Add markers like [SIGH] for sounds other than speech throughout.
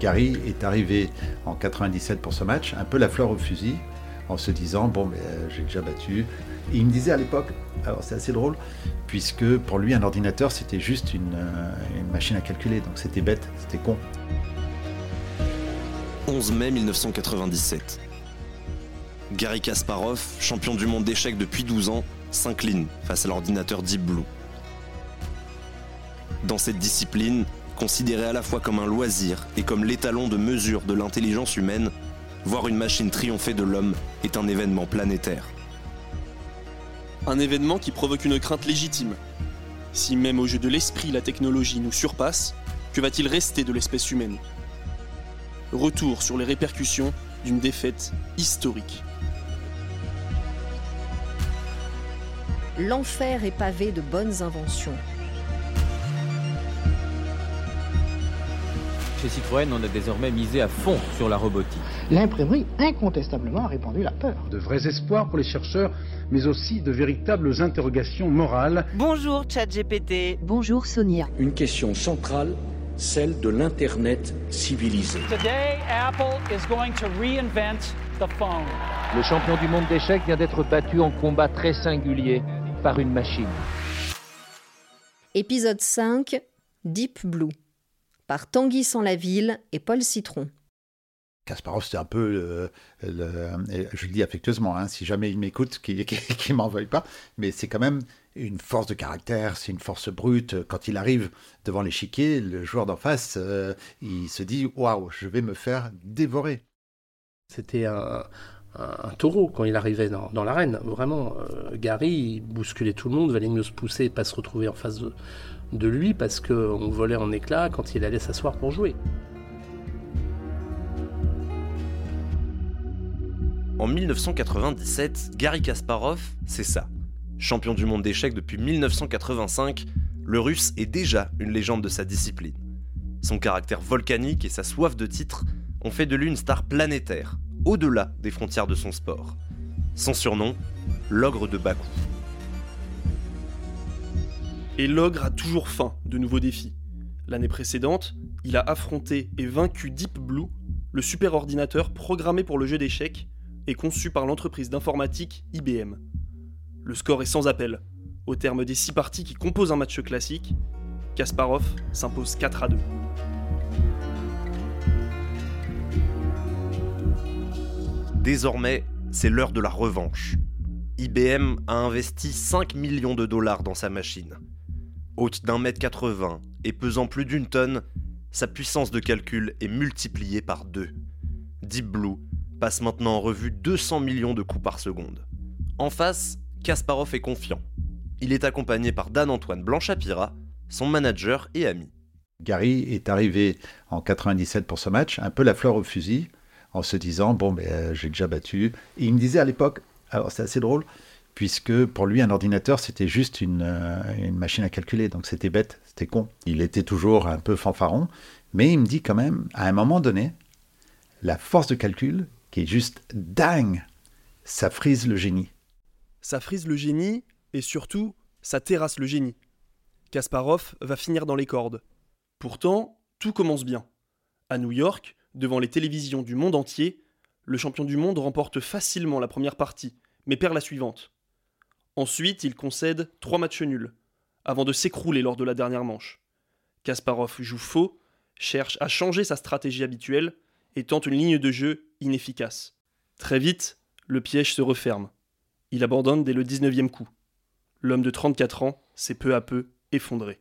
Gary est arrivé en 97 pour ce match, un peu la fleur au fusil, en se disant bon, mais euh, j'ai déjà battu. Et il me disait à l'époque, alors c'est assez drôle, puisque pour lui un ordinateur c'était juste une, euh, une machine à calculer, donc c'était bête, c'était con. 11 mai 1997. Gary Kasparov, champion du monde d'échecs depuis 12 ans, s'incline face à l'ordinateur Deep Blue. Dans cette discipline, considérée à la fois comme un loisir et comme l'étalon de mesure de l'intelligence humaine, voir une machine triompher de l'homme est un événement planétaire. Un événement qui provoque une crainte légitime. Si même au jeu de l'esprit la technologie nous surpasse, que va-t-il rester de l'espèce humaine? Retour sur les répercussions d'une défaite historique. L'enfer est pavé de bonnes inventions. Chez Citroën, on a désormais misé à fond sur la robotique. L'imprimerie, incontestablement, a répandu la peur. De vrais espoirs pour les chercheurs, mais aussi de véritables interrogations morales. Bonjour ChatGPT. Bonjour Sonia. Une question centrale, celle de l'Internet civilisé. Today, Apple is going to reinvent the phone. Le champion du monde d'échecs vient d'être battu en combat très singulier par une machine. Épisode 5 Deep Blue par Tanguy Sans-la-Ville et Paul Citron. Kasparov, c'est un peu, le, je le dis affectueusement, hein, si jamais il m'écoute, qu'il [LAUGHS] ne m'en veuille pas, mais c'est quand même une force de caractère, c'est une force brute. Quand il arrive devant l'échiquier, le joueur d'en face, euh, il se dit Waouh, je vais me faire dévorer. C'était un, un, taureau quand il arrivait dans, l'arène. Vraiment, euh, Gary il bousculait tout le monde, valait mieux se pousser et pas se retrouver en face de, de lui parce qu'on volait en éclats quand il allait s'asseoir pour jouer. En 1997, Gary Kasparov, c'est ça. Champion du monde d'échecs depuis 1985, le russe est déjà une légende de sa discipline. Son caractère volcanique et sa soif de titre ont fait de lui une star planétaire, au-delà des frontières de son sport. Son surnom, l'ogre de Bakou. Et l'ogre a toujours faim de nouveaux défis. L'année précédente, il a affronté et vaincu Deep Blue, le super ordinateur programmé pour le jeu d'échecs et conçu par l'entreprise d'informatique IBM. Le score est sans appel. Au terme des six parties qui composent un match classique, Kasparov s'impose 4 à 2. Désormais, c'est l'heure de la revanche. IBM a investi 5 millions de dollars dans sa machine. Haute d'un mètre 80 et pesant plus d'une tonne, sa puissance de calcul est multipliée par deux. Deep Blue passe maintenant en revue 200 millions de coups par seconde. En face, Kasparov est confiant. Il est accompagné par Dan-Antoine Blanchapira, son manager et ami. Gary est arrivé en 97 pour ce match, un peu la fleur au fusil, en se disant bon, ben, euh, j'ai déjà battu. Et il me disait à l'époque, alors c'est assez drôle, puisque pour lui, un ordinateur, c'était juste une, euh, une, machine à calculer, donc c'était bête, c'était con. Il était toujours un peu fanfaron, mais il me dit quand même, à un moment donné, la force de calcul, qui est juste dingue, ça frise le génie. Ça frise le génie, et surtout, ça terrasse le génie. Kasparov va finir dans les cordes. Pourtant, tout commence bien. À New York, devant les télévisions du monde entier, le champion du monde remporte facilement la première partie, mais perd la suivante. Ensuite, il concède trois matchs nuls, avant de s'écrouler lors de la dernière manche. Kasparov joue faux, cherche à changer sa stratégie habituelle et tente une ligne de jeu inefficace. Très vite, le piège se referme. Il abandonne dès le 19e coup. L'homme de 34 ans s'est peu à peu effondré.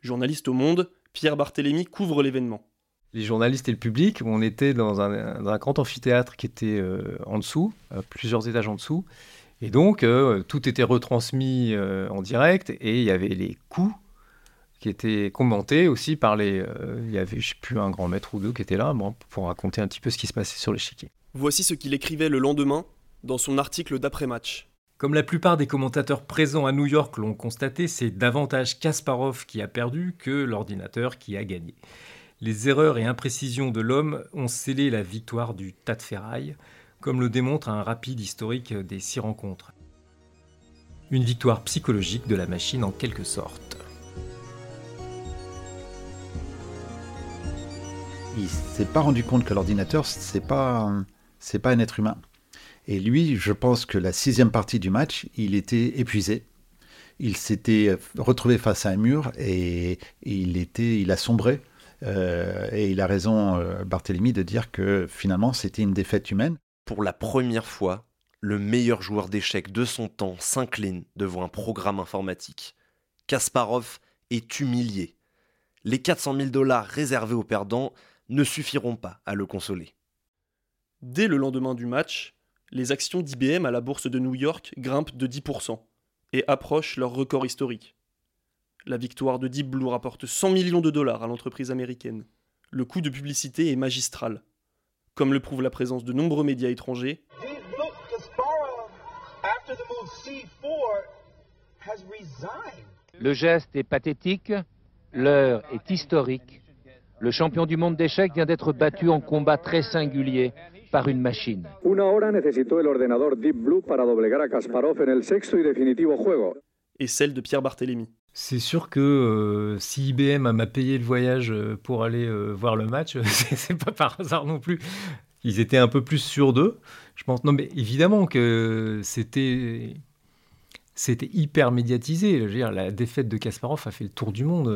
Journaliste au Monde, Pierre Barthélémy couvre l'événement les journalistes et le public. On était dans un, grand amphithéâtre qui était euh, en dessous, euh, plusieurs étages en dessous. Et donc, euh, tout était retransmis en direct et il y avait les coups qui étaient commentés aussi par les... il y avait, je sais plus, un grand maître ou deux qui étaient là pour raconter un petit peu ce qui se passait sur l'échiquier. Voici ce qu'il écrivait le lendemain dans son article d'après-match. Comme la plupart des commentateurs présents à New York l'ont constaté, c'est davantage Kasparov qui a perdu que l'ordinateur qui a gagné. Les erreurs et imprécisions de l'homme ont scellé la victoire du tas de ferraille, comme le démontre un rapide historique des six rencontres. Une victoire psychologique de la machine en quelque sorte. il s'est pas rendu compte que l'ordinateur, c'est pas, c'est pas un être humain. Et lui, je pense que la sixième partie du match, il était épuisé. Il s'était retrouvé face à un mur et il, était, il a sombré. Euh, et il a raison, euh, Barthélemy, de dire que finalement, c'était une défaite humaine. Pour la première fois, le meilleur joueur d'échecs de son temps s'incline devant un programme informatique. Kasparov est humilié. Les 400 000 dollars réservés aux perdants ne suffiront pas à le consoler. Dès le lendemain du match, les actions d'IBM à la bourse de New York grimpent de 10% et approchent leur record historique. La victoire de Deep Blue rapporte 100 millions de dollars à l'entreprise américaine. Le coût de publicité est magistral, comme le prouve la présence de nombreux médias étrangers. Le geste est pathétique, l'heure est historique. Le champion du monde d'échecs vient d'être battu en combat très singulier par une machine. Una hora necesitó el ordenador Deep Blue para doblegar a Kasparov en el sexto y definitivo juego. Et celle de Pierre Barthélémy. C'est sûr que euh, si IBM m'a payé le voyage euh, pour aller euh, voir le match, [LAUGHS] c'est pas par hasard non plus. Ils étaient un peu plus sûrs d'eux. Je pense, non, mais évidemment que c'était c'était hyper médiatisé. Je dire, la défaite de Kasparov a fait le tour du monde.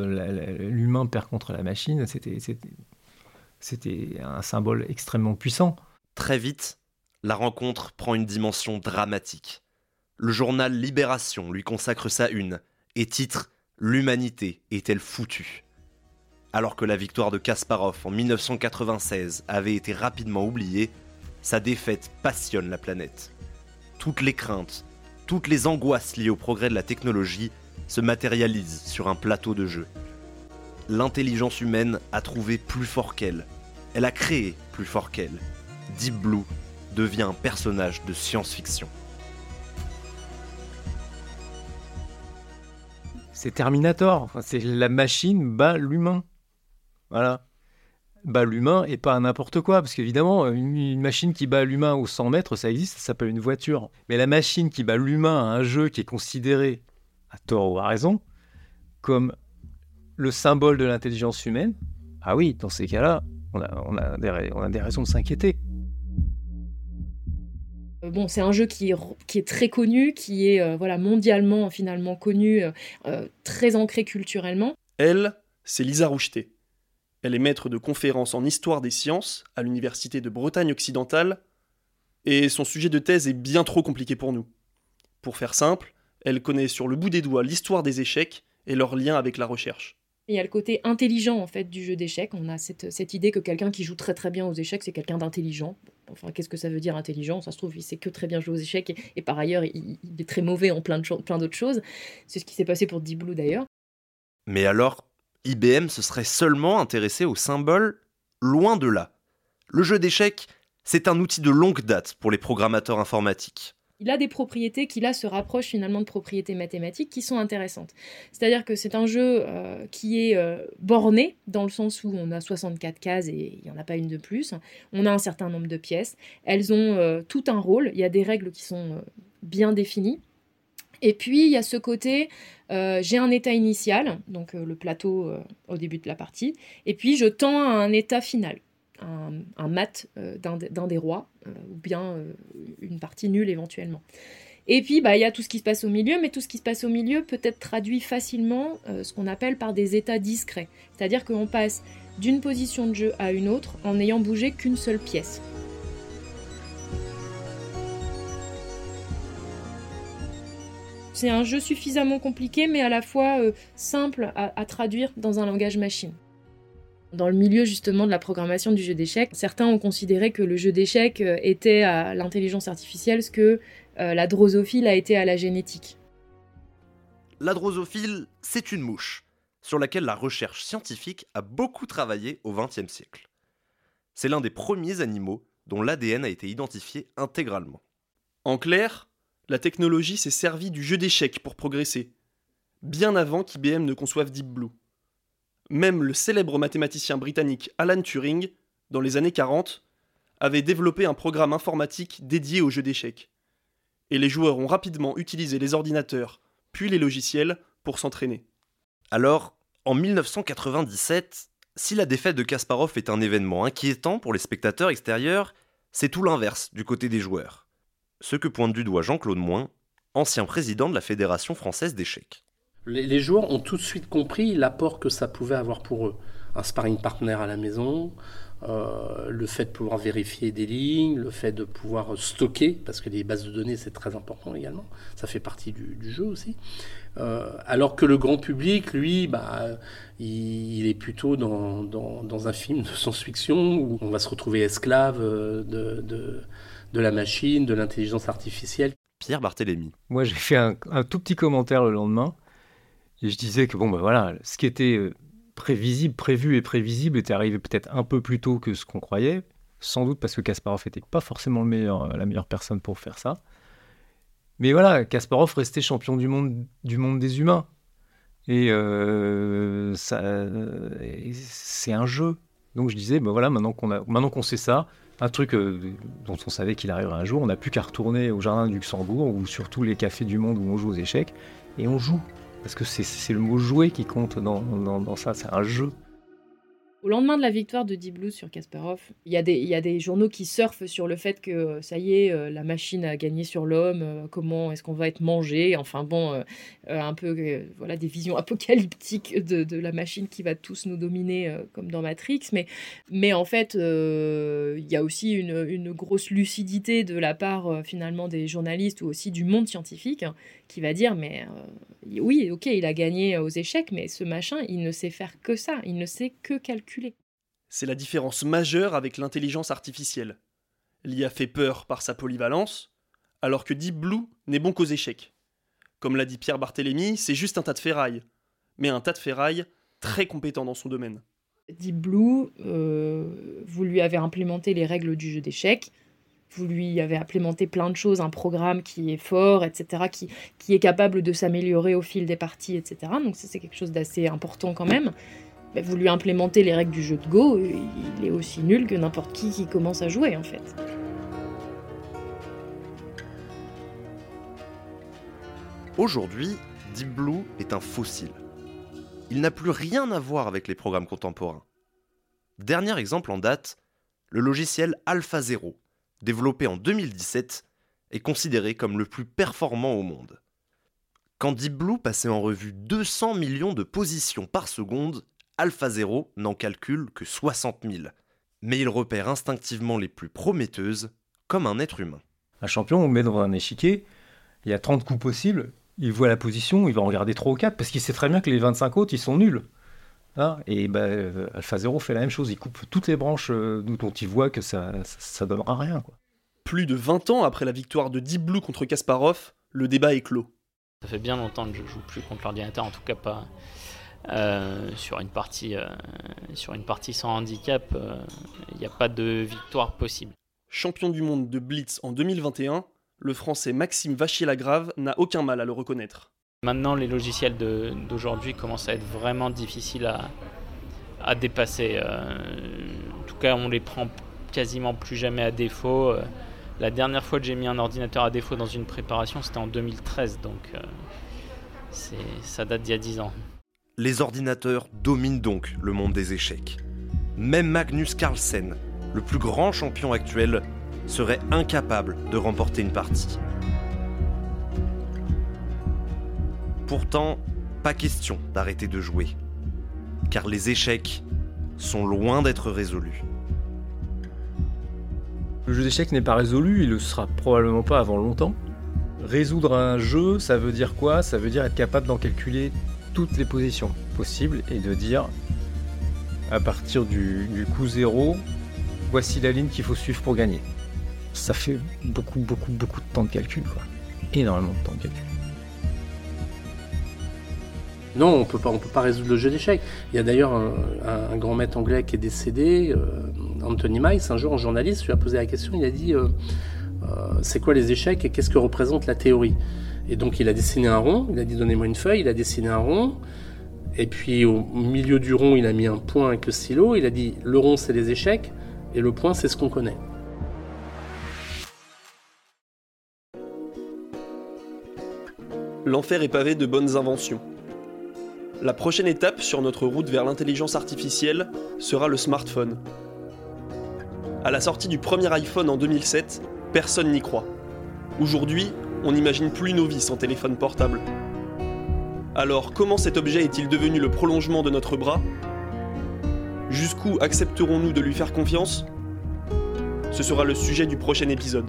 L'humain perd contre la machine. C'était un symbole extrêmement puissant. Très vite, la rencontre prend une dimension dramatique. Le journal Libération lui consacre sa une et titre L'humanité est-elle foutue? Alors que la victoire de Kasparov en 1996 avait été rapidement oubliée, sa défaite passionne la planète. Toutes les craintes, toutes les angoisses liées au progrès de la technologie se matérialisent sur un plateau de jeu. L'intelligence humaine a trouvé plus fort qu'elle. Elle a créé plus fort qu'elle. Deep Blue devient un personnage de science-fiction. C'est Terminator, c'est la machine bat l'humain. Voilà. Bat l'humain et pas n'importe quoi, parce qu'évidemment, une, machine qui bat l'humain au 100 mètres, ça existe, ça s'appelle une voiture. Mais la machine qui bat l'humain à un jeu qui est considéré, à tort ou à raison, comme le symbole de l'intelligence humaine, ah oui, dans ces cas-là, on a, des, raisons de s'inquiéter. Euh, c'est un jeu qui est, très connu, qui est euh, voilà, mondialement finalement connu, euh, très ancré culturellement. Elle, c'est Lisa Roucheté. Elle est maître de conférences en histoire des sciences à l'Université de Bretagne occidentale, et son sujet de thèse est bien trop compliqué pour nous. Pour faire simple, elle connaît sur le bout des doigts l'histoire des échecs et leur lien avec la recherche. Il y a le côté intelligent en fait du jeu d'échecs. On a cette, idée que quelqu'un qui joue très très bien aux échecs, c'est quelqu'un d'intelligent. Enfin, qu'est-ce que ça veut dire intelligent? Ça se trouve, il sait que très bien jouer aux échecs et, par ailleurs, il, est très mauvais en plein, plein d'autres choses. C'est ce qui s'est passé pour Deep Blue d'ailleurs. Mais alors, IBM se serait seulement intéressé au symbole Loin de là. Le jeu d'échecs, c'est un outil de longue date pour les programmateurs informatiques il a des propriétés qui là se rapprochent finalement de propriétés mathématiques qui sont intéressantes. C'est-à-dire que c'est un jeu euh, qui est euh, borné dans le sens où on a 64 cases et il n'y en a pas une de plus. On a un certain nombre de pièces. Elles ont euh, tout un rôle. Il y a des règles qui sont bien définies. Et puis il y a ce côté, j'ai un état initial, donc le plateau au début de la partie, et puis je tends à un état final un, mat euh, d'un des rois, euh, ou bien euh, une partie nulle éventuellement. Et puis, bah, il y a tout ce qui se passe au milieu, mais tout ce qui se passe au milieu peut être traduit facilement ce qu'on appelle par des états discrets. C'est-à-dire qu'on passe d'une position de jeu à une autre en n'ayant bougé qu'une seule pièce. C'est un jeu suffisamment compliqué, mais à la fois simple à traduire dans un langage machine. Dans le milieu justement de la programmation du jeu d'échecs, certains ont considéré que le jeu d'échecs euh, était à l'intelligence artificielle ce que euh, la drosophile a été à la génétique. La drosophile, c'est une mouche sur laquelle la recherche scientifique a beaucoup travaillé au XXe siècle. C'est l'un des premiers animaux dont l'ADN a été identifié intégralement. En clair, la technologie s'est servie du jeu d'échecs pour progresser, bien avant qu'IBM ne conçoive Deep Blue. Même le célèbre mathématicien britannique Alan Turing, dans les années 40, avait développé un programme informatique dédié aux jeux d'échecs. Et les joueurs ont rapidement utilisé les ordinateurs, puis les logiciels, pour s'entraîner. Alors, en 1997, Si la défaite de Kasparov est un événement inquiétant pour les spectateurs extérieurs, c'est tout l'inverse du côté des joueurs. Ce que pointe du doigt Jean-Claude Moins, ancien président de la Fédération française d'échecs. Les, joueurs ont tout de suite compris l'apport que ça pouvait avoir pour eux. Un sparring partner à la maison, euh, le fait de pouvoir vérifier des lignes, le fait de pouvoir stocker, parce que les bases de données c'est très important également, ça fait partie du, jeu aussi. Euh, alors que le grand public, lui, bah, il, est plutôt dans, dans, un film de science-fiction où on va se retrouver esclave euh, de, de, de la machine, de l'intelligence artificielle. Pierre Barthélémy. Moi j'ai fait un, un, tout petit commentaire le lendemain et je disais que bon ben voilà, ce qui était prévisible, prévu et prévisible était arrivé peut-être un peu plus tôt que ce qu'on croyait, sans doute parce que Kasparov n'était pas forcément meilleur, la meilleure personne pour faire ça. Mais voilà, Kasparov restait champion du monde, du monde des humains. Et euh, c'est un jeu. Donc je disais, ben voilà, maintenant qu'on sait ça, un truc euh, dont on savait qu'il arriverait un jour, on n'a plus qu'à retourner au jardin du Luxembourg ou sur tous les cafés du monde où on joue aux échecs et on joue. Parce que c'est le mot jouer qui compte dans, dans, ça, c'est un jeu. Au lendemain de la victoire de Deep Blue sur Kasparov, il y, a des, journaux qui surfent sur le fait que euh, ça y est, euh, la machine a gagné sur l'homme, euh, comment est-ce qu'on va être mangé, enfin bon, un peu voilà des visions [LAUGHS] apocalyptiques de, la machine qui va tous nous dominer comme dans Matrix. Mais, en fait, il y a aussi une, grosse lucidité de la part finalement des journalistes ou aussi du monde scientifique qui va dire mais oui, ok, il a gagné aux échecs, mais ce machin, il ne sait faire que ça, il ne sait que calculer. C'est la différence majeure avec l'intelligence artificielle. L'IA fait peur par sa polyvalence, alors que Deep Blue n'est bon qu'aux échecs. Comme l'a dit Pierre Barthélémy, c'est juste un tas de ferraille, mais un tas de ferraille très compétent dans son domaine. Deep Blue, euh, vous lui avez implémenté les règles du jeu d'échecs, vous lui avez implémenté plein de choses, un programme qui est fort, etc., qui, qui est capable de s'améliorer au fil des parties, etc. Donc ça c'est quelque chose d'assez important quand même. Vous lui implémentez les règles du jeu de Go, il est aussi nul que n'importe qui qui commence à jouer en fait. Aujourd'hui, Deep Blue est un fossile. Il n'a plus rien à voir avec les programmes contemporains. Dernier exemple en date, le logiciel AlphaZero, développé en 2017, est considéré comme le plus performant au monde. Quand Deep Blue passait en revue 200 millions de positions par seconde, AlphaZero n'en calcule que 60 000. Mais il repère instinctivement les plus prometteuses, comme un être humain. Un champion, on le met dans un échiquier, il y a 30 coups possibles, il voit la position, il va en regarder 3 ou 4, parce qu'il sait très bien que les 25 autres, ils sont nuls. Hein, et bah, AlphaZero fait la même chose, il coupe toutes les branches euh, dont il voit que ça, ça, donnera rien. Quoi. Plus de 20 ans après la victoire de Deep Blue contre Kasparov, le débat est clos. Ça fait bien longtemps que je joue plus contre l'ordinateur, en tout cas pas euh, sur, une partie, euh, sur une partie sans handicap. Il n'y a pas de victoire possible. Champion du monde de Blitz en 2021, le français Maxime Vachier-Lagrave n'a aucun mal à le reconnaître. Maintenant, les logiciels d'aujourd'hui commencent à être vraiment difficiles à, dépasser. Euh, en tout cas, on les prend quasiment plus jamais à défaut. Euh, la dernière fois que j'ai mis un ordinateur à défaut dans une préparation, c'était en 2013, donc euh, ça date d'il y a 10 ans. Les ordinateurs dominent donc le monde des échecs. Même Magnus Carlsen, le plus grand champion actuel, serait incapable de remporter une partie. Pourtant, pas question d'arrêter de jouer, car les échecs sont loin d'être résolus. Le jeu d'échecs n'est pas résolu, il le sera probablement pas avant longtemps. Résoudre un jeu, ça veut dire quoi? Ça veut dire être capable d'en calculer toutes les positions possibles et de dire à partir du, coup zéro, voici la ligne qu'il faut suivre pour gagner. Ça fait beaucoup, beaucoup, beaucoup de temps de calcul, quoi. Énormément de temps de calcul. Non, on peut pas, on peut pas résoudre le jeu d'échecs. Il y a d'ailleurs un, grand maître anglais qui est décédé, euh, Anthony Miles. Un jour, en journaliste, lui ai posé la question. Il a dit euh, euh, c'est quoi les échecs et qu'est-ce que représente la théorie? Et donc, il a dessiné un rond. Il a dit donnez-moi une feuille. Il a dessiné un rond. Et puis, au milieu du rond, il a mis un point avec le stylo. Il a dit le rond, c'est les échecs et le point, c'est ce qu'on connaît. L'enfer est pavé de bonnes inventions. La prochaine étape sur notre route vers l'intelligence artificielle sera le smartphone. À la sortie du premier iPhone en 2007, personne n'y croit. Aujourd'hui, on n'imagine plus nos vies sans téléphone portable. Alors comment cet objet est-il devenu le prolongement de notre bras? Jusqu'où accepterons-nous de lui faire confiance? Ce sera le sujet du prochain épisode.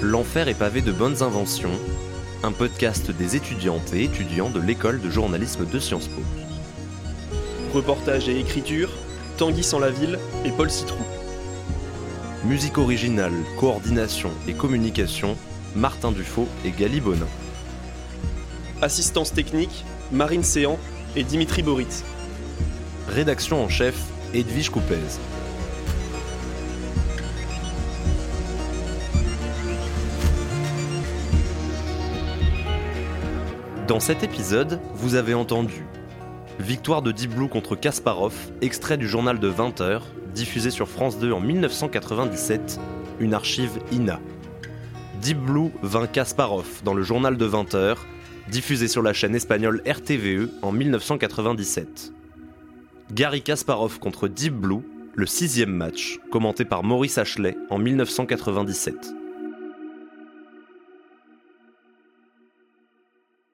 L'enfer est pavé de bonnes inventions, un podcast des étudiantes et étudiants de l'école de journalisme de Sciences Po. Reportage et écriture, Tanguy sans la ville et Paul Citrou. Musique originale, coordination et communication, Martin Dufaux et Gali Bonin. Assistance technique, Marine Séan et Dimitri Borit. Rédaction en chef, Edwige Coupez. Dans cet épisode, vous avez entendu Victoire de Deep Blue contre Kasparov, extrait du journal de 20h, diffusé sur France 2 en 1997, une archive INA. Deep Blue vint Kasparov dans le journal de 20h, diffusé sur la chaîne espagnole RTVE en 1997. Gary Kasparov contre Deep Blue, le sixième match, commenté par Maurice Ashley en 1997.